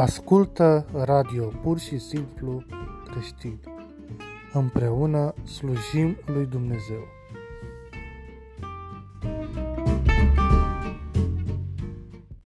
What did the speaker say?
Ascultă radio pur și simplu creștin. Împreună slujim lui Dumnezeu.